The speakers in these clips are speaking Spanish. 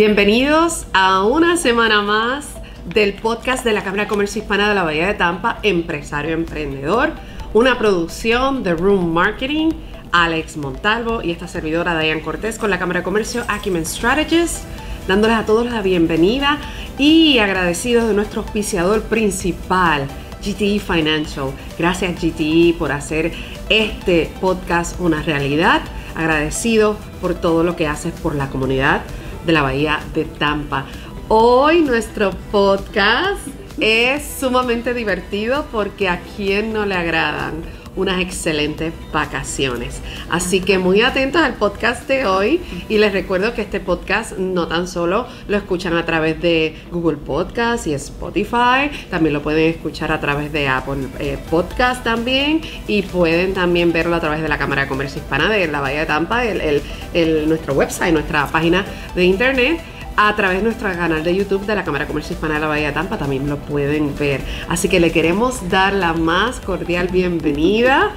Bienvenidos a una semana más del podcast de la Cámara de Comercio Hispana de la Bahía de Tampa, Empresario Emprendedor, una producción de Room Marketing, Alex Montalvo y esta servidora Diane Cortés con la Cámara de Comercio Acumen Strategist, dándoles a todos la bienvenida y agradecidos de nuestro auspiciador principal, GTE Financial. Gracias GTE por hacer este podcast una realidad. Agradecido por todo lo que haces por la comunidad de la Bahía de Tampa. Hoy nuestro podcast es sumamente divertido porque a quien no le agradan unas excelentes vacaciones. Así que muy atentos al podcast de hoy y les recuerdo que este podcast no tan solo lo escuchan a través de Google Podcast y Spotify, también lo pueden escuchar a través de Apple eh, Podcast también y pueden también verlo a través de la Cámara de Comercio Hispana de la Bahía de Tampa, el, nuestro website, nuestra página de internet a través de nuestro canal de YouTube de la Cámara Comercio Hispana de la Bahía de Tampa también lo pueden ver. Así que le queremos dar la más cordial bienvenida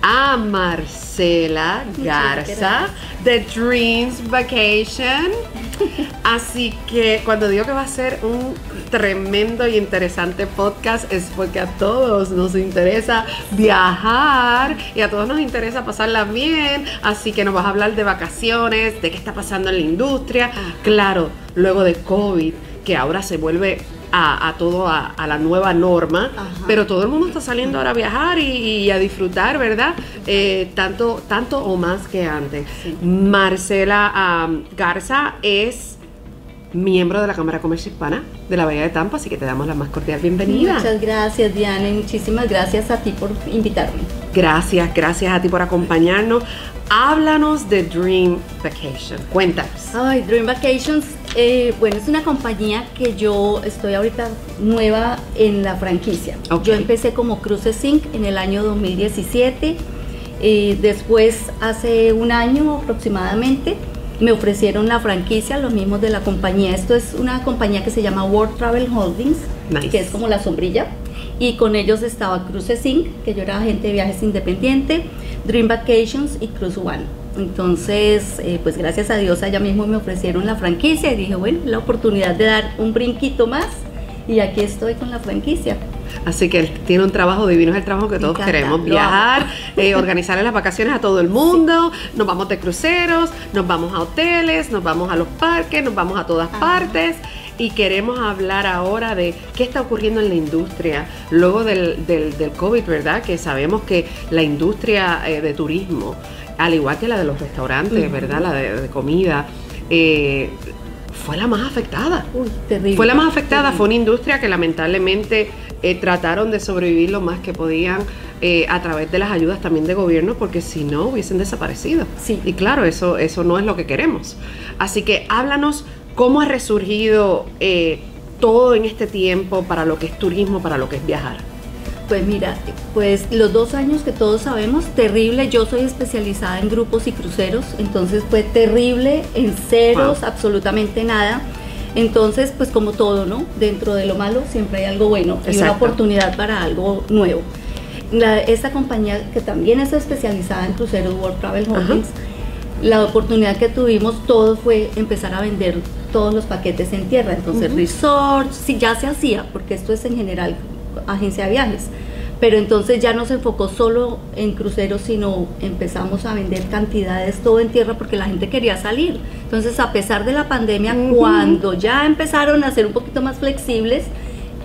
a Marcela Garza de Dreams Vacation. Así que cuando digo que va a ser un tremendo y interesante podcast es porque a todos nos interesa viajar y a todos nos interesa pasarla bien. Así que nos vas a hablar de vacaciones, de qué está pasando en la industria. Claro, luego de COVID, que ahora se vuelve a, todo a, la nueva norma, pero todo el mundo está saliendo ahora a viajar y, a disfrutar, ¿verdad? Eh, tanto, tanto o más que antes. Marcela Garza es miembro de la Cámara de Comercio Hispana de la Bahía de Tampa, así que te damos la más cordial bienvenida. Muchas gracias, Diana, y muchísimas gracias a ti por invitarme. Gracias, gracias a ti por acompañarnos. Háblanos de Dream Vacation. Cuéntanos. Ay, Dream Vacations, eh, bueno, es una compañía que yo estoy ahorita nueva en la franquicia. Yo empecé como Cruises Inc. en el año 2017. y después, hace un año aproximadamente, me ofrecieron la franquicia, los mismos de la compañía. Esto es una compañía que se llama World Travel Holdings, que es como la sombrilla. Y con ellos estaba Cruises Inc., que yo era agente de viajes independiente, Dream Vacations y Cruise One. Entonces, eh, pues gracias a Dios allá mismo me ofrecieron la franquicia y dije, bueno, la oportunidad de dar un brinquito más y aquí estoy con la franquicia. Así que él tiene un trabajo divino, es el trabajo que todos queremos, viajar, eh, organizarle las vacaciones a todo el mundo, nos vamos de cruceros, nos vamos a hoteles, nos vamos a los parques, nos vamos a todas partes y queremos hablar ahora de qué está ocurriendo en la industria luego del, del, COVID, ¿verdad? Que sabemos que la industria eh, de turismo, al igual que la de los restaurantes, ¿verdad? La de, comida, eh, fue la más afectada. terrible. Fue la más afectada, fue una industria que lamentablemente eh, trataron de sobrevivir lo más que podían eh, a través de las ayudas también de gobierno, porque si no hubiesen desaparecido. Sí. Y claro, eso, eso no es lo que queremos. Así que háblanos cómo ha resurgido eh, todo en este tiempo para lo que es turismo, para lo que es viajar. Pues mira, pues los dos años que todos sabemos, terrible. Yo soy especializada en grupos y cruceros, entonces fue terrible, en ceros, absolutamente nada. Entonces, pues como todo, ¿no? Dentro de lo malo siempre hay algo bueno y una oportunidad para algo nuevo. esta compañía que también es especializada en cruceros World Travel Holdings, la oportunidad que tuvimos todos fue empezar a vender todos los paquetes en tierra. Entonces, resorts, sí, ya se hacía, porque esto es en general agencia de viajes pero entonces ya no se enfocó solo en cruceros, sino empezamos a vender cantidades todo en tierra porque la gente quería salir. Entonces, a pesar de la pandemia, cuando ya empezaron a ser un poquito más flexibles,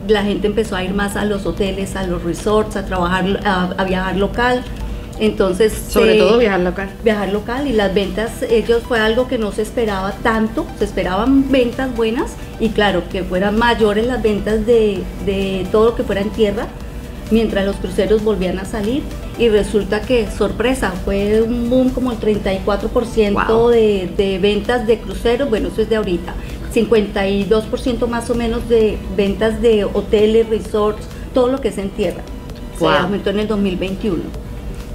la gente empezó a ir más a los hoteles, a los resorts, a trabajar, a, viajar local. Entonces, sobre todo viajar local. Viajar local y las ventas, ellos fue algo que no se esperaba tanto, se esperaban ventas buenas y claro, que fueran mayores las ventas de, de todo lo que fuera en tierra mientras los cruceros volvían a salir y resulta que, sorpresa, fue un boom como el 34% de, de ventas de cruceros, bueno, eso es de ahorita, 52% más o menos de ventas de hoteles, resorts, todo lo que es en tierra. Se aumentó en el 2021.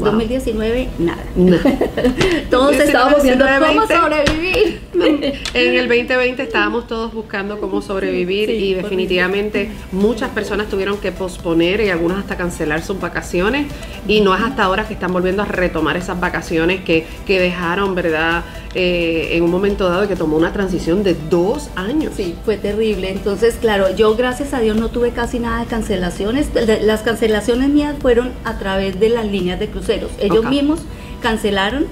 2019, nada. todos estábamos viendo cómo sobrevivir. en el 2020 estábamos todos buscando cómo sobrevivir y definitivamente muchas personas tuvieron que posponer y algunas hasta cancelar sus vacaciones y no es hasta ahora que están volviendo a retomar esas vacaciones que, que dejaron, ¿verdad? Eh, en un momento dado que tomó una transición de dos años. Sí, fue terrible. Entonces, claro, yo gracias a Dios no tuve casi nada de cancelaciones. Las cancelaciones mías fueron a través de las líneas de cruceros. Ellos mismos cancelaron,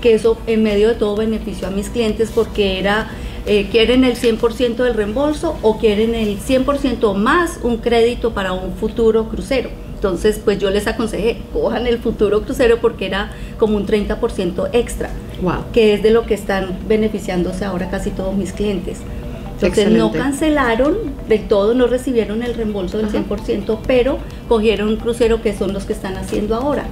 que eso en medio de todo benefició a mis clientes porque era eh, quieren el 100% del reembolso o quieren el 100% más un crédito para un futuro crucero. Entonces, pues yo les aconsejé, cojan el futuro crucero porque era como un 30% extra, wow. que es de lo que están beneficiándose ahora casi todos mis clientes. Entonces no cancelaron del todo, no recibieron el reembolso del 100%, pero cogieron un crucero que son los que están haciendo ahora.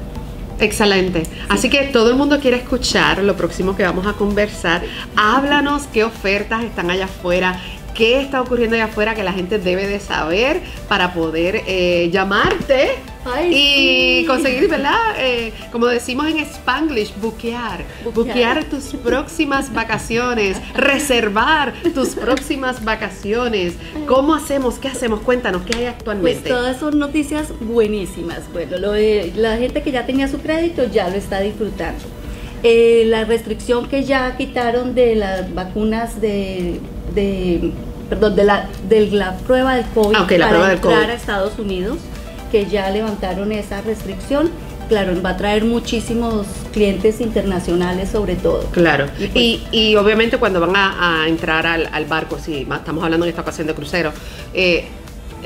Excelente. Así que todo el mundo quiere escuchar lo próximo que vamos a conversar. Háblanos qué ofertas están allá afuera, qué está ocurriendo allá afuera que la gente debe de saber para poder eh, llamarte y conseguir, ¿verdad? Eh, como decimos en Spanglish, buquear, buquear. tus próximas vacaciones, reservar tus próximas vacaciones. ¿Cómo hacemos? ¿Qué hacemos? Cuéntanos, ¿qué hay actualmente? Pues todas son noticias buenísimas. Bueno, lo de la gente que ya tenía su crédito ya lo está disfrutando. Eh, la restricción que ya quitaron de las vacunas de, perdón, de la, de la prueba del COVID ah, para prueba entrar a Estados Unidos que ya levantaron esa restricción. Claro, va a traer muchísimos clientes internacionales sobre todo. Claro, y, pues obviamente cuando van a, entrar al, barco, si estamos hablando en esta ocasión de crucero, eh,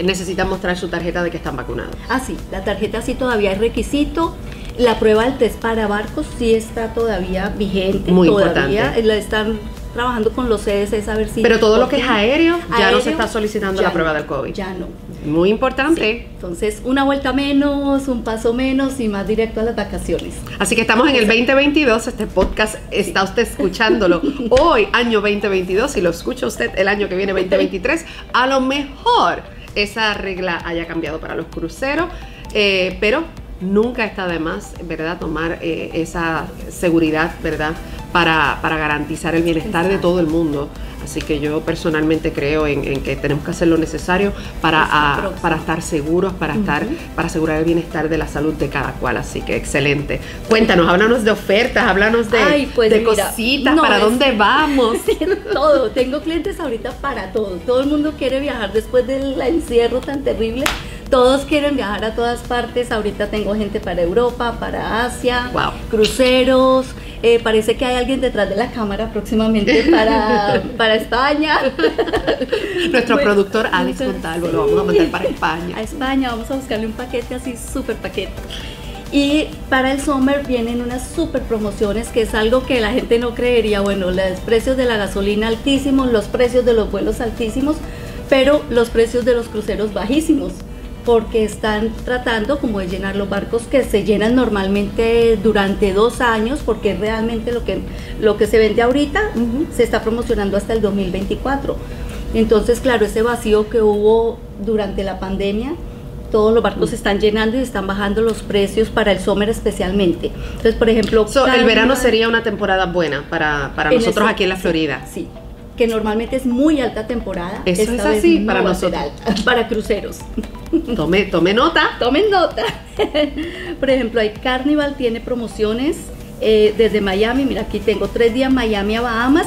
necesitan mostrar su tarjeta de que están vacunados. Ah, sí, la tarjeta sí todavía es requisito. La prueba del test para barcos sí está todavía vigente. Muy todavía importante. La están trabajando con los CDC a ver si... Pero todo lo que es aéreo, ya no se está solicitando la prueba del COVID. Ya no. Muy importante. Entonces, una vuelta menos, un paso menos y más directo a las vacaciones. Así que estamos en el 2022, este podcast está usted escuchándolo hoy, año 2022, si lo escucha usted el año que viene, 2023, a lo mejor esa regla haya cambiado para los cruceros, eh, pero nunca está de más, ¿verdad?, tomar eh, esa seguridad, ¿verdad?, para, para garantizar el bienestar de todo el mundo. Así que yo personalmente creo en, que tenemos que hacer lo necesario para, para estar seguros, para estar, para asegurar el bienestar de la salud de cada cual. Así que excelente. Cuéntanos, háblanos de ofertas, háblanos de, pues de cositas, para dónde vamos. todo, tengo clientes ahorita para todo. Todo el mundo quiere viajar después del encierro tan terrible. Todos quieren viajar a todas partes. Ahorita tengo gente para Europa, para Asia, cruceros. Eh, parece que hay alguien detrás de la cámara próximamente para, para España. Nuestro productor Alex Montalvo lo vamos a mandar para España. A España, vamos a buscarle un paquete así, súper paquete. Y para el summer vienen unas super promociones que es algo que la gente no creería. Bueno, los precios de la gasolina altísimos, los precios de los vuelos altísimos, pero los precios de los cruceros bajísimos porque están tratando como de llenar los barcos que se llenan normalmente durante dos años, porque realmente lo que, lo que se vende ahorita se está promocionando hasta el 2024. Entonces, claro, ese vacío que hubo durante la pandemia, todos los barcos se están llenando y están bajando los precios para el summer especialmente. Entonces, por ejemplo... el verano sería una temporada buena para, para nosotros aquí en la Florida. Sí, que normalmente es muy alta temporada. Eso es así para nosotros. para cruceros. Tome, tome nota. Tomen nota. Por ejemplo, hay Carnival, tiene promociones eh, desde Miami. Mira, aquí tengo tres días Miami a Bahamas.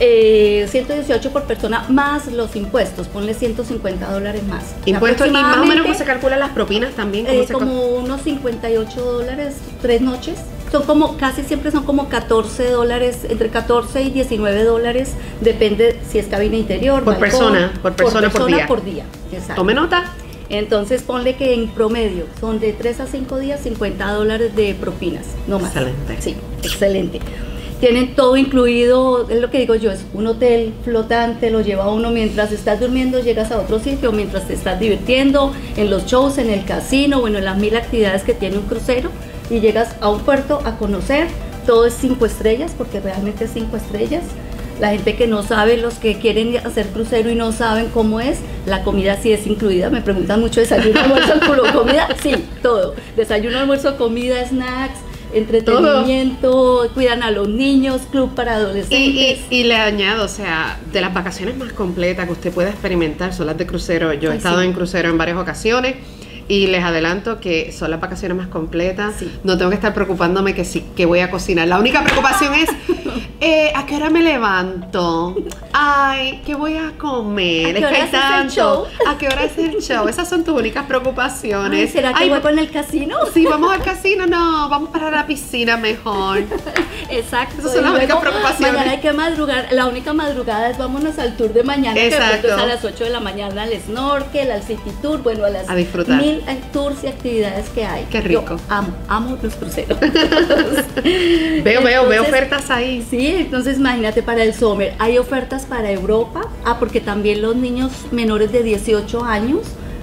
118 eh, por persona más los impuestos, ponle 150 dólares más. Impuestos y más o menos cómo se calculan las propinas también. Eh, como unos 58 dólares, tres noches son como, casi siempre son como 14 dólares, entre 14 y 19 dólares, depende si es cabina interior. Por persona, por persona por, día. Por día, Tome nota. Entonces ponle que en promedio son de 3 a 5 días 50 dólares de propinas, no más. Excelente. Sí, excelente. Tienen todo incluido, es lo que digo yo, es un hotel flotante, lo lleva uno mientras estás durmiendo, llegas a otro sitio, mientras te estás divirtiendo, en los shows, en el casino, bueno, en las mil actividades que tiene un crucero y llegas a un puerto a conocer, todo es cinco estrellas, porque realmente es cinco estrellas. La gente que no sabe, los que quieren hacer crucero y no saben cómo es, la comida sí es incluida. Me preguntan mucho desayuno, almuerzo, comida. Sí, todo. Desayuno, almuerzo, comida, snacks, entretenimiento, cuidan a los niños, club para adolescentes. Y, le añado, o sea, de las vacaciones más completas que usted pueda experimentar son las de crucero. Yo he estado en crucero en varias ocasiones y les adelanto que son las vacaciones más completas. No tengo que estar preocupándome que sí, que voy a cocinar. La única preocupación es eh, ¿a qué hora me levanto? Ay, ¿qué voy a comer? ¿A qué hora que hay es el show? ¿A qué hora es el show? Esas son tus únicas Ay, preocupaciones. ¿Será que Ay, voy con el casino? Sí, vamos al casino, no, vamos para la piscina mejor. Exacto. Esas son las únicas preocupaciones. Mañana hay que madrugar. La única madrugada es vámonos al tour de mañana. que Exacto. es a las 8 de la mañana al snorkel, al city tour, bueno, a las A disfrutar. mil eh, tours y actividades que hay. Qué rico. Yo amo, amo los cruceros. Veo, veo, veo ofertas ahí. Sí, entonces imagínate para el summer. Hay ofertas para Europa. Ah, porque también los niños menores de 18 años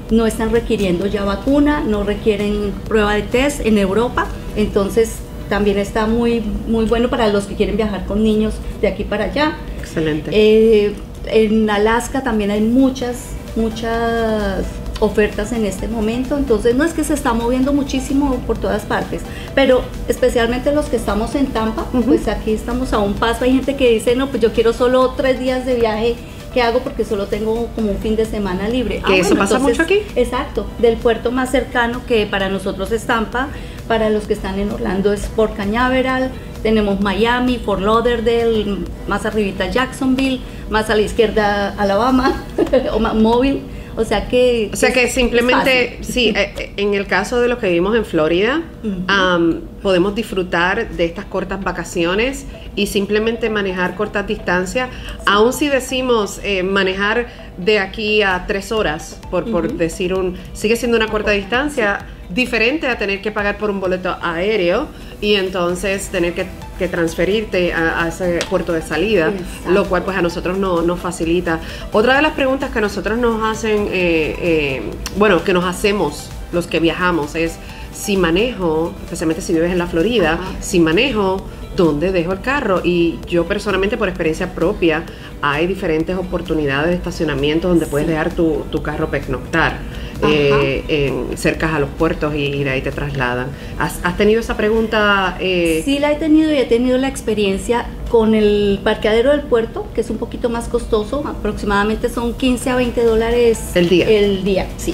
no están requiriendo ya vacuna, no requieren prueba de test en Europa. Entonces también está muy, muy bueno para los que quieren viajar con niños de aquí para allá. Excelente. Eh, en Alaska también hay muchas, muchas ofertas en este momento, entonces no es que se está moviendo muchísimo por todas partes, pero especialmente los que estamos en Tampa, pues aquí estamos a un paso, hay gente que dice, no, pues yo quiero solo tres días de viaje, ¿qué hago? Porque solo tengo como un fin de semana libre. ¿Que eso pasa mucho aquí? Exacto, del puerto más cercano que para nosotros es Tampa, para los que están en Orlando es Port Cañaveral, tenemos Miami, Fort Lauderdale, más arribita Jacksonville, más a la izquierda Alabama, o móvil, o sea que... O sea que es- simplemente, es sí, eh, eh, en el caso de los que vivimos en Florida, am, podemos disfrutar de estas cortas vacaciones y simplemente manejar cortas distancias. Aún si decimos eh, manejar de aquí a tres horas, por, decir un, sigue siendo una corta distancia, diferente a tener que pagar por un boleto aéreo y entonces tener que, que transferirte a, a ese puerto de salida, Exacto. lo cual pues a nosotros no- nos facilita. Otra de las preguntas que nosotros nos hacen, eh, eh, bueno, que nos hacemos los que viajamos es si manejo, especialmente si vives en la Florida, Ajá. si manejo, ¿dónde dejo el carro? Y yo personalmente por experiencia propia, hay diferentes oportunidades de estacionamiento donde puedes dejar tu, tu carro pernoctar. Eh, en, cercas a los puertos y, y de ahí te trasladan. ¿Has, has tenido esa pregunta? eh, Sí la he tenido y he tenido la experiencia con el parqueadero del puerto, que es un poquito más costoso, aproximadamente son 15 a 20 dólares El día. El día, sí.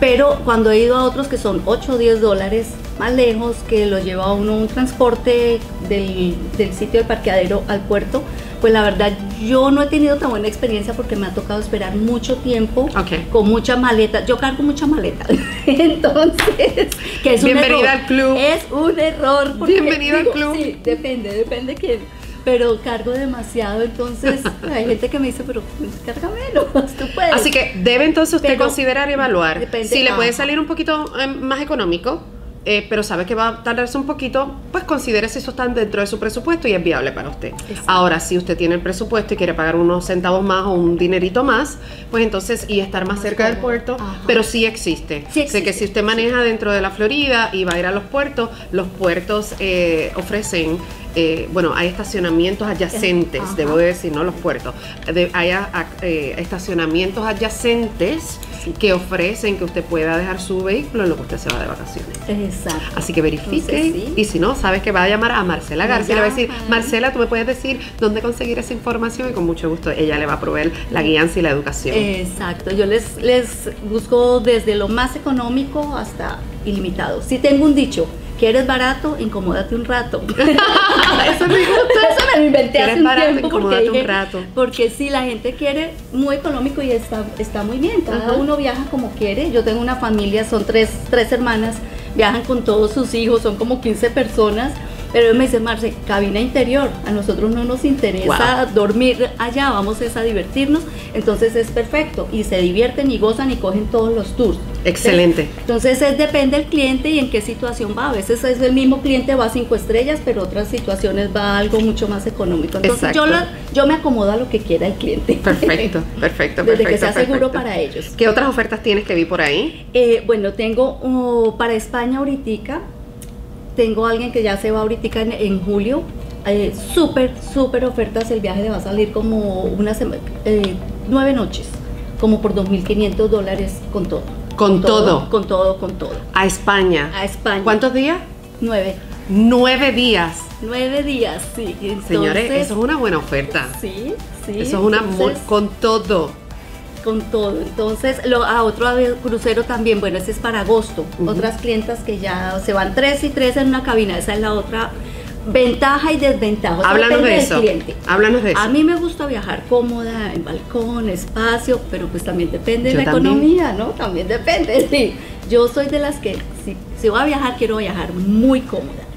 Pero cuando he ido a otros que son 8 o 10 dólares más lejos, que lo lleva a uno un transporte del, del sitio del parqueadero al puerto, pues la verdad yo no he tenido tan buena experiencia porque me ha tocado esperar mucho tiempo Ok. con mucha maleta. Yo cargo mucha maleta. Entonces, que es un Bienvenida error. al club. Es un error. porque, Bienvenida al club. Sí, depende, depende quién. Pero cargo demasiado, entonces hay gente que me dice, pero pues, carga menos, tú puedes. Así que debe entonces usted Pero considerar y evaluar depende- si le puede salir un poquito eh, más económico, eh, pero sabe que va a tardarse un poquito, pues considere si eso está dentro de su presupuesto y es viable para usted. Exacto. Ahora, si usted tiene el presupuesto y quiere pagar unos centavos más o un dinerito más, pues entonces y estar más, Más cerca del puerto, Ajá. pero sí existe. Sí Sé que existe, si usted maneja dentro de la Florida y va a ir a los puertos, los puertos eh, ofrecen, eh, bueno, hay estacionamientos adyacentes, Ajá. debo de decir, no los puertos. De- hay a- a- eh, estacionamientos adyacentes. Que ofrecen que usted pueda dejar su vehículo en lo que usted se va de vacaciones. Exacto. Así que verifique Entonces, sí. y si no, sabes que va a llamar a Marcela García y le va a decir. Marcela, tú me puedes decir dónde conseguir esa información y con mucho gusto ella le va a proveer la guianza y la educación. Exacto, yo les, les busco desde lo más económico hasta ilimitado. Si tengo un dicho, quieres barato, incomódate un rato. Eso me. Eso me lo inventé ¿Quieres hace un barato? tiempo porque, Incomódate un dije- rato. porque si la gente quiere muy económico y está, está muy bien, cada Ajá. uno viaja como quiere. Yo tengo una familia, son tres, tres hermanas, viajan con todos sus hijos, son como 15 personas. Pero él me dice, Marce, cabina interior, a nosotros no nos interesa dormir allá, vamos es a divertirnos, entonces es perfecto, y se divierten y gozan y cogen todos los tours. Excelente. Entonces es, depende del cliente y en qué situación va. A veces es el mismo cliente va a cinco estrellas, pero otras situaciones va a algo mucho más económico. Entonces yo, Exacto. la- yo me acomodo a lo que quiera el cliente. Perfecto, perfecto, Desde perfecto. que sea seguro perfecto. para ellos. ¿Qué otras ofertas tienes que vi por ahí? Eh, bueno, tengo uh, para España ahorita, tengo alguien que ya se va ahorita en, en julio. Eh, súper, súper ofertas. El viaje le va a salir como una semana, nueve noches, como por 2.500 dólares con todo. Con todo. Con todo, con todo. A España. A España. ¿Cuántos días? Nueve. Nueve días. Nueve días, sí. Entonces, Señores, eso es una buena oferta. Sí, sí. Eso es una entonces, con todo. Con todo. Entonces, lo, a otro crucero también, bueno, ese es para agosto. Otras clientas que ya se van tres y tres en una cabina, esa es la otra Ventaja y desventaja. o sea, Háblanos de eso. Háblanos de eso. A mí me gusta viajar cómoda, en balcón, espacio, pero pues también depende de la también. economía, ¿no? También depende, sí. Yo soy de las que, si, si voy a viajar, quiero viajar muy cómoda.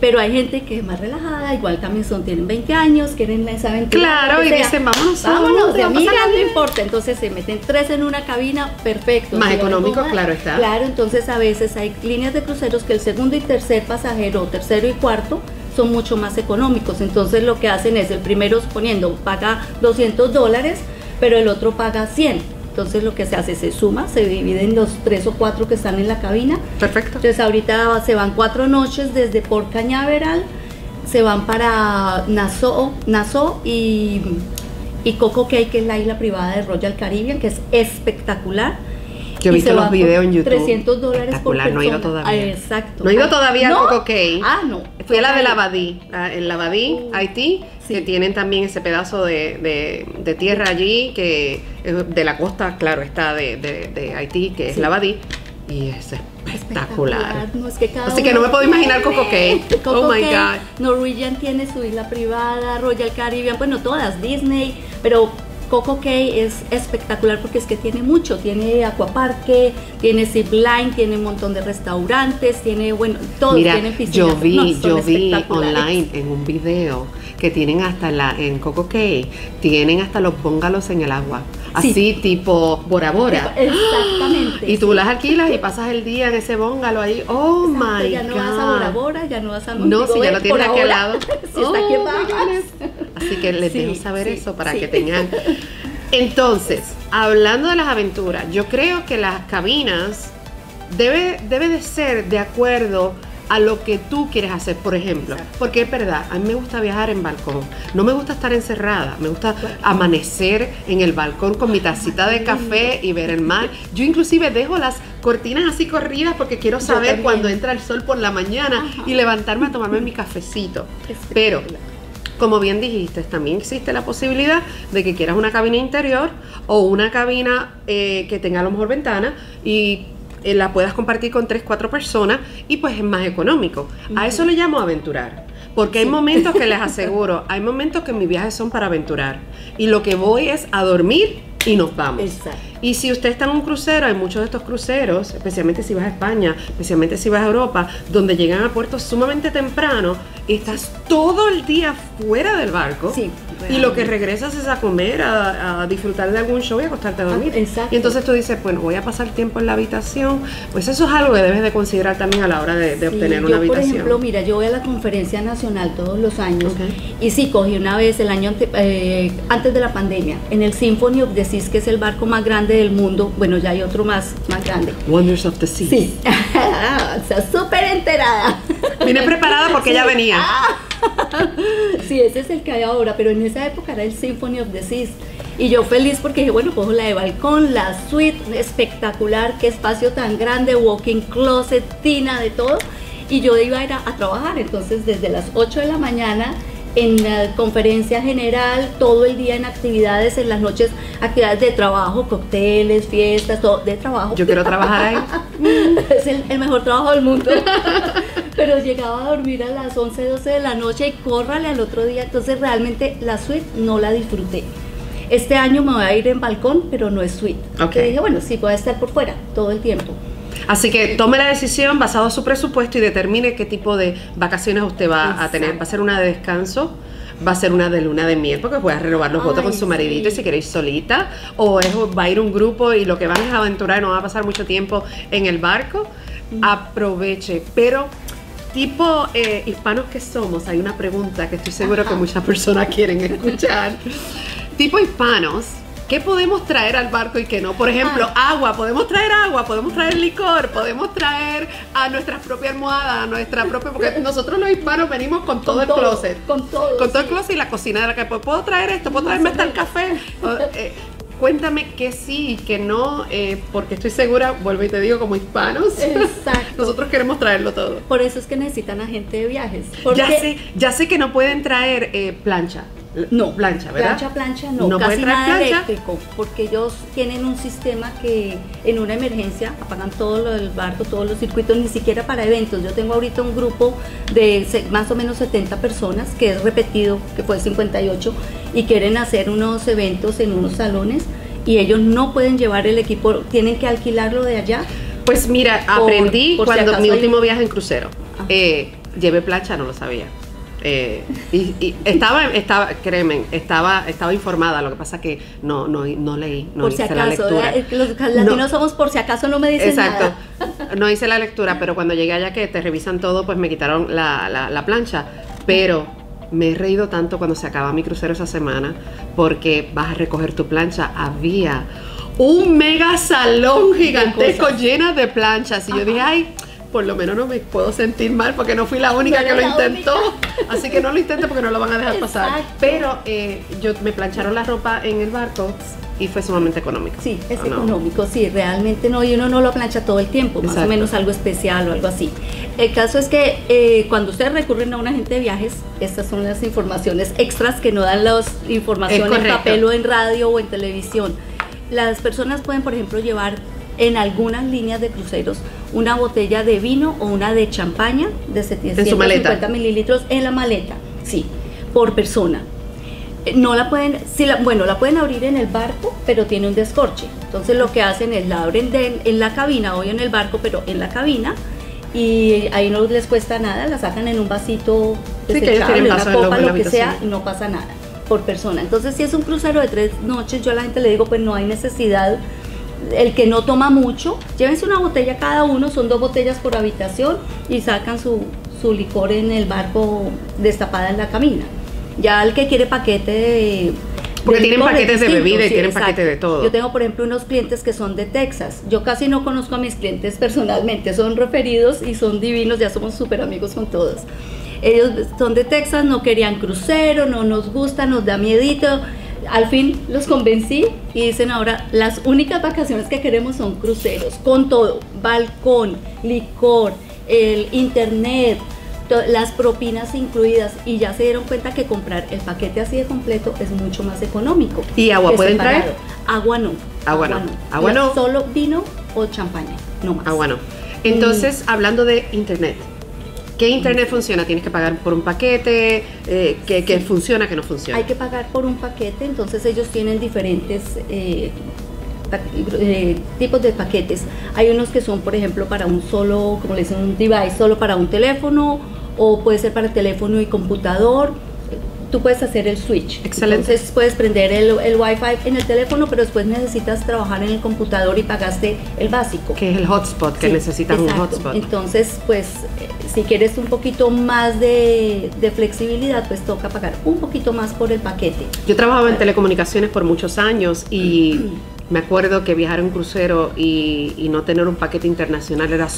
Pero hay gente que es más relajada, igual también son, tienen 20 años, quieren esa aventura. Claro, y dicen, vámonos, vámonos, vámonos, de amigas, no importa. Entonces se meten tres en una cabina, perfecto. Más económico, claro está. Claro, entonces a veces hay líneas de cruceros que el segundo y tercer pasajero, o tercero y cuarto, son mucho más económicos. Entonces lo que hacen es, el primero suponiendo paga 200 dólares, pero el otro paga 100. Entonces lo que se hace, se suma, se dividen los tres o cuatro que están en la cabina. Perfecto. Entonces ahorita se van cuatro noches desde Port Cañaveral, se van para Nassau, Nassau y, y Coco Cay, que es la isla privada de Royal Caribbean, que es espectacular. Yo he visto los por videos en YouTube. 300 dólares por Espectacular, no he ido persona. todavía. Ah, exacto. No he ido todavía ¿no? al Coco Cay. Ah, no. Fui a la de Toca ir. Lavadí, la- en Lavadí, Uh, Haití, sí. que tienen también ese pedazo de, de- de tierra allí, que de la costa, claro, está de, de- Haití, que es Sí. Lavadí, y es espectacular. No, es que cada Así que no me puedo imaginar. Coco Cay. Coco Oh my Cay, God. Norwegian tiene su isla privada, Royal Caribbean, bueno, todas, Disney, pero Coco Cay es espectacular porque es que tiene mucho, tiene acuaparque, tiene zipline, tiene un montón de restaurantes, tiene, bueno, todo, Mira, tiene piscinas. yo vi, No, yo vi online en un video que tienen hasta la en Coco Cay, tienen hasta los bungalows en el agua, Sí. así tipo Bora Bora. Exactamente. Y tú las alquilas y pasas el día en ese bungalow ahí. Oh Exacto, my ya no god. vas a Bora Bora, ya no vas a No, si ya lo tienes aquí al lado. si está aquí Oh. Así que les Sí, dejo saber eso para que tengan. Entonces, hablando de las aventuras, yo creo que las cabinas debe, debe de ser de acuerdo a lo que tú quieres hacer, por ejemplo. Exacto. Porque es verdad, a mí me gusta viajar en balcón. No me gusta estar encerrada, me gusta amanecer en el balcón con mi tacita de café y ver el mar. Yo inclusive dejo las cortinas así corridas porque quiero saber cuando entra el sol por la mañana Ajá. y levantarme a tomarme mi cafecito. Pero como bien dijiste, también existe la posibilidad de que quieras una cabina interior o una cabina eh, que tenga a lo mejor ventana y eh, la puedas compartir con tres, cuatro personas y pues es más económico. A eso le llamo aventurar. Porque hay momentos que les aseguro, hay momentos que mis viajes son para aventurar. Y lo que voy es a dormir y nos vamos. Exacto. Y si usted está en un crucero, hay muchos de estos cruceros, especialmente si vas a España, especialmente si vas a Europa, donde llegan a puertos sumamente temprano, y estás todo el día fuera del barco. Sí, y lo que regresas es a comer, a, a disfrutar de algún show y acostarte a dormir. Ah, exacto. Y entonces tú dices, bueno, voy a pasar tiempo en la habitación. Pues eso es algo que debes de considerar también a la hora de, de Sí, obtener yo, una por habitación. ejemplo, mira, yo voy a la conferencia nacional todos los años y sí, cogí una vez el año ante- eh, antes de la pandemia en el Symphony of the Seas, que es el barco más grande del mundo. Bueno, ya hay otro más, más grande. Wonders of the Sea. Sí, o sea, súper enterada. Vine preparada porque ya venía. Sí, ese es el que hay ahora, pero en esa época era el Symphony of the Seas. Y yo feliz porque dije, bueno, cojo la de balcón, la suite, espectacular, qué espacio tan grande, walking closet, tina, de todo. Y yo iba a ir a, a trabajar, entonces desde las 8 de la mañana en la conferencia general, todo el día en actividades, en las noches actividades de trabajo, cócteles, fiestas, todo de trabajo. Yo quiero trabajar ahí. es el, el mejor trabajo del mundo. Pero llegaba a dormir a las 11, 12 de la noche y córrale al otro día. Entonces realmente la suite no la disfruté. Este año me voy a ir en balcón, pero no es suite. Ok. Que dije, bueno, sí, voy a estar por fuera todo el tiempo. Así que tome la decisión basado en su presupuesto y determine qué tipo de vacaciones usted va a tener. ¿Va a ser una de descanso? ¿Va a ser una de luna de miel? Porque puedes renovar los votos con su maridito y sí. si queréis solita. ¿O es, va a ir un grupo y lo que van es a aventurar y no va a pasar mucho tiempo en el barco? Aproveche. Pero tipo eh, hispanos que somos, hay una pregunta que estoy seguro que muchas personas quieren escuchar. tipo hispanos, ¿qué podemos traer al barco y qué no? Por ejemplo, agua, podemos traer agua, podemos traer licor, podemos traer a nuestras propias almohadas, a nuestra propia, porque nosotros los hispanos venimos con todo Con el todo, closet. con todo, Con todo el closet y la cocina de la que puedo traer esto, puedo traerme hasta el café. Eh, Cuéntame que sí y que no, eh, porque estoy segura, vuelvo y te digo, como hispanos, Exacto. nosotros queremos traerlo todo. Por eso es que necesitan agente de viajes. Porque Ya sé, ya sé que no pueden traer eh, plancha. No, plancha, ¿verdad? Plancha, plancha, no, casi nada eléctrico, porque ellos tienen un sistema que en una emergencia apagan todo lo del barco, todos los circuitos, ni siquiera para eventos. Yo tengo ahorita un grupo de más o menos 70 personas, que es repetido, que fue 58, y quieren hacer unos eventos en unos salones y ellos no pueden llevar el equipo, tienen que alquilarlo de allá. Pues mira, aprendí cuando mi último viaje en crucero. Eh, llevé plancha, no lo sabía. Eh, y, estaba, estaba, créeme, estaba, estaba informada, lo que pasa que no, no, no leí, no hice la lectura. Eh, los latinos somos por si acaso no me dicen Exacto. No hice la lectura, pero cuando llegué allá que te revisan todo, pues me quitaron la, la, plancha. Pero me he reído tanto cuando se acaba mi crucero esa semana, porque vas a recoger tu plancha. Había un mega salón gigantesco lleno de planchas. Y yo dije, ay, por lo menos no me puedo sentir mal porque no fui la única que lo intentó. Así que no lo intento porque no lo van a dejar pasar. Pero eh, yo me plancharon la ropa en el barco y fue sumamente económico. Sí, es económico, sí, realmente no, y uno no lo plancha todo el tiempo, más o menos algo especial o algo así. El caso es que eh, cuando ustedes recurren a un agente de viajes, estas son las informaciones extras que no dan las informaciones en papel o en radio o en televisión. Las personas pueden, por ejemplo, llevar en algunas líneas de cruceros una botella de vino o una de champaña de 750 mililitros en la maleta, sí, por persona. Eh, no la pueden, si la, bueno, la pueden abrir en el barco, pero tiene un descorche. Entonces lo que hacen es la abren en la cabina, hoy en el barco, pero en la cabina, y ahí no les cuesta nada, la sacan en un vasito desechable, una copa, lo que sea, y no pasa nada por persona. Entonces si es un crucero de tres noches, yo a la gente le digo, pues no hay necesidad el que no toma mucho, llévense una botella cada uno, son dos botellas por habitación y sacan su, licor en el barco destapada en la cabina. Ya el que quiere paquete de... Porque tienen paquetes de bebida y tienen paquetes de todo. Yo tengo, por ejemplo, unos clientes que son de Texas. Yo casi no conozco a mis clientes personalmente, son referidos y son divinos, ya somos súper amigos con todos. Ellos son de Texas, no querían crucero, no nos gusta, nos da miedito al fin los convencí y dicen ahora, las únicas vacaciones que queremos son cruceros, con todo, balcón, licor, el internet, las propinas incluidas y ya se dieron cuenta que comprar el paquete así de completo es mucho más económico. ¿Y agua pueden traer? Agua no. Agua no. Agua no. Solo vino o champaña, no más. Agua no. Entonces, hablando de internet, ¿Qué internet funciona? ¿Tienes que pagar por un paquete? Eh, ¿qué, funciona, qué no funciona? Hay que pagar por un paquete, entonces ellos tienen diferentes eh, eh, tipos de paquetes. Hay unos que son, por ejemplo, para un solo, como le dicen, un device, solo para un teléfono, o puede ser para teléfono y computador tú puedes hacer el switch. Excelente. Entonces puedes prender el, el Wi-Fi en el teléfono, pero después necesitas trabajar en el computador y pagaste el básico. Que es el hotspot, que necesitas un hotspot. Entonces, pues, eh, si quieres un poquito más de, de, flexibilidad, pues toca pagar un poquito más por el paquete. Yo trabajaba en telecomunicaciones por muchos años y me acuerdo que viajar en crucero y, y no tener un paquete internacional era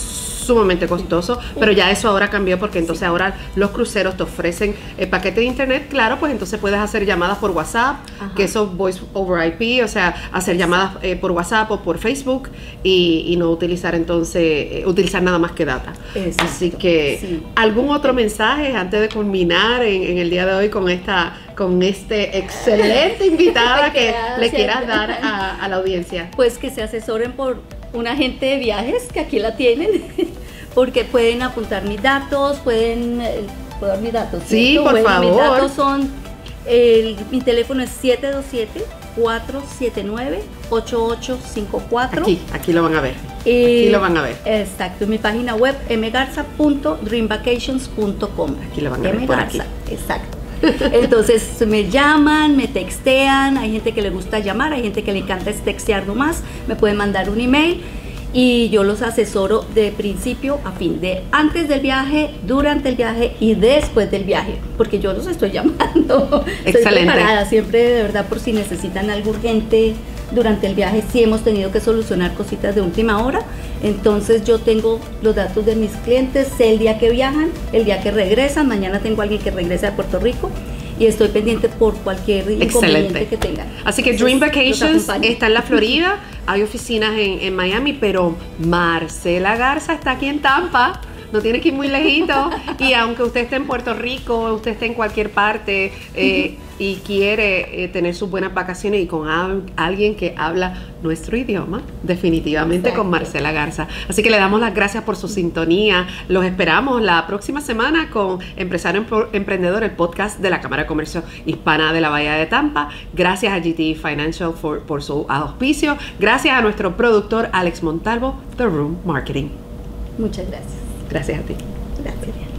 sumamente costoso, pero ya eso ahora cambió porque entonces ahora los cruceros te ofrecen el paquete de internet, claro, pues entonces puedes hacer llamadas por WhatsApp, que eso voice over IP, o sea, hacer llamadas eh, por WhatsApp o por Facebook y, no utilizar entonces, eh, utilizar nada más que data. Así que, ¿algún otro mensaje antes de culminar en, el día de hoy con esta con este excelente invitada que le quieras dar a, a la audiencia? Pues que se asesoren por un agente de viajes, que aquí la tienen, porque pueden apuntar mis datos, pueden... Eh, ¿Puedo dar mis datos? Sí, por favor. Mis datos son, mi teléfono es 727 479 8854. Aquí, aquí lo van a ver. aquí lo van a ver. Exacto, mi página web mgarza.dreamvacations.com. Aquí lo van a ver por aquí. Exacto. Entonces me llaman, me textean, hay gente que le gusta llamar, hay gente que le encanta textear nomás, me pueden mandar un email y yo los asesoro de principio a fin, de antes del viaje, durante el viaje y después del viaje, porque yo los estoy llamando. Excelente. Estoy preparada siempre de verdad por si necesitan algo urgente durante el viaje, si hemos tenido que solucionar cositas de última hora. Entonces yo tengo los datos de mis clientes, sé el día que viajan, el día que regresan, mañana tengo alguien que regresa de Puerto Rico y estoy pendiente por cualquier inconveniente que tengan. Así que Dream Vacations está en la Florida, hay oficinas en, Miami, pero Marcela Garza está aquí en Tampa no tiene que ir muy lejito. Y aunque usted esté en Puerto Rico, usted esté en cualquier parte eh, y quiere eh, tener sus buenas vacaciones y con alguien que habla nuestro idioma, definitivamente con Marcela Garza. Así que le damos las gracias por su sintonía. Los esperamos la próxima semana con Empresario Emprendedor, el podcast de la Cámara de Comercio Hispana de la Bahía de Tampa. Gracias a GT Financial por su auspicio. Gracias a nuestro productor Alex Montalvo, The Room Marketing. Muchas gracias. Gracias a ti. Gracias.